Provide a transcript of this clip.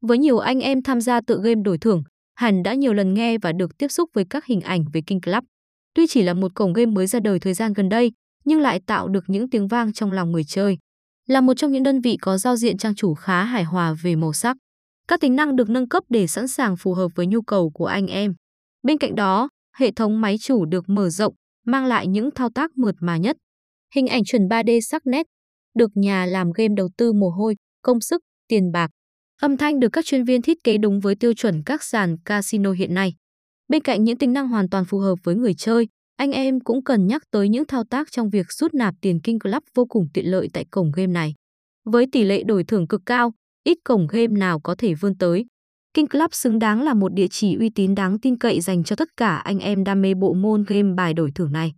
Với nhiều anh em tham gia tự game đổi thưởng, hẳn đã nhiều lần nghe và được tiếp xúc với các hình ảnh về King Club. Tuy chỉ là một cổng game mới ra đời thời gian gần đây, nhưng lại tạo được những tiếng vang trong lòng người chơi. Là một trong những đơn vị có giao diện trang chủ khá hài hòa về màu sắc. Các tính năng được nâng cấp để sẵn sàng phù hợp với nhu cầu của anh em. Bên cạnh đó, hệ thống máy chủ được mở rộng, mang lại những thao tác mượt mà nhất. Hình ảnh chuẩn 3D sắc nét, được nhà làm game đầu tư mồ hôi, công sức, tiền bạc. Âm thanh được các chuyên viên thiết kế đúng với tiêu chuẩn các sàn casino hiện nay. Bên cạnh những tính năng hoàn toàn phù hợp với người chơi, anh em cũng cần nhắc tới những thao tác trong việc rút nạp tiền King Club vô cùng tiện lợi tại cổng game này. Với tỷ lệ đổi thưởng cực cao, ít cổng game nào có thể vươn tới. King Club xứng đáng là một địa chỉ uy tín đáng tin cậy dành cho tất cả anh em đam mê bộ môn game bài đổi thưởng này.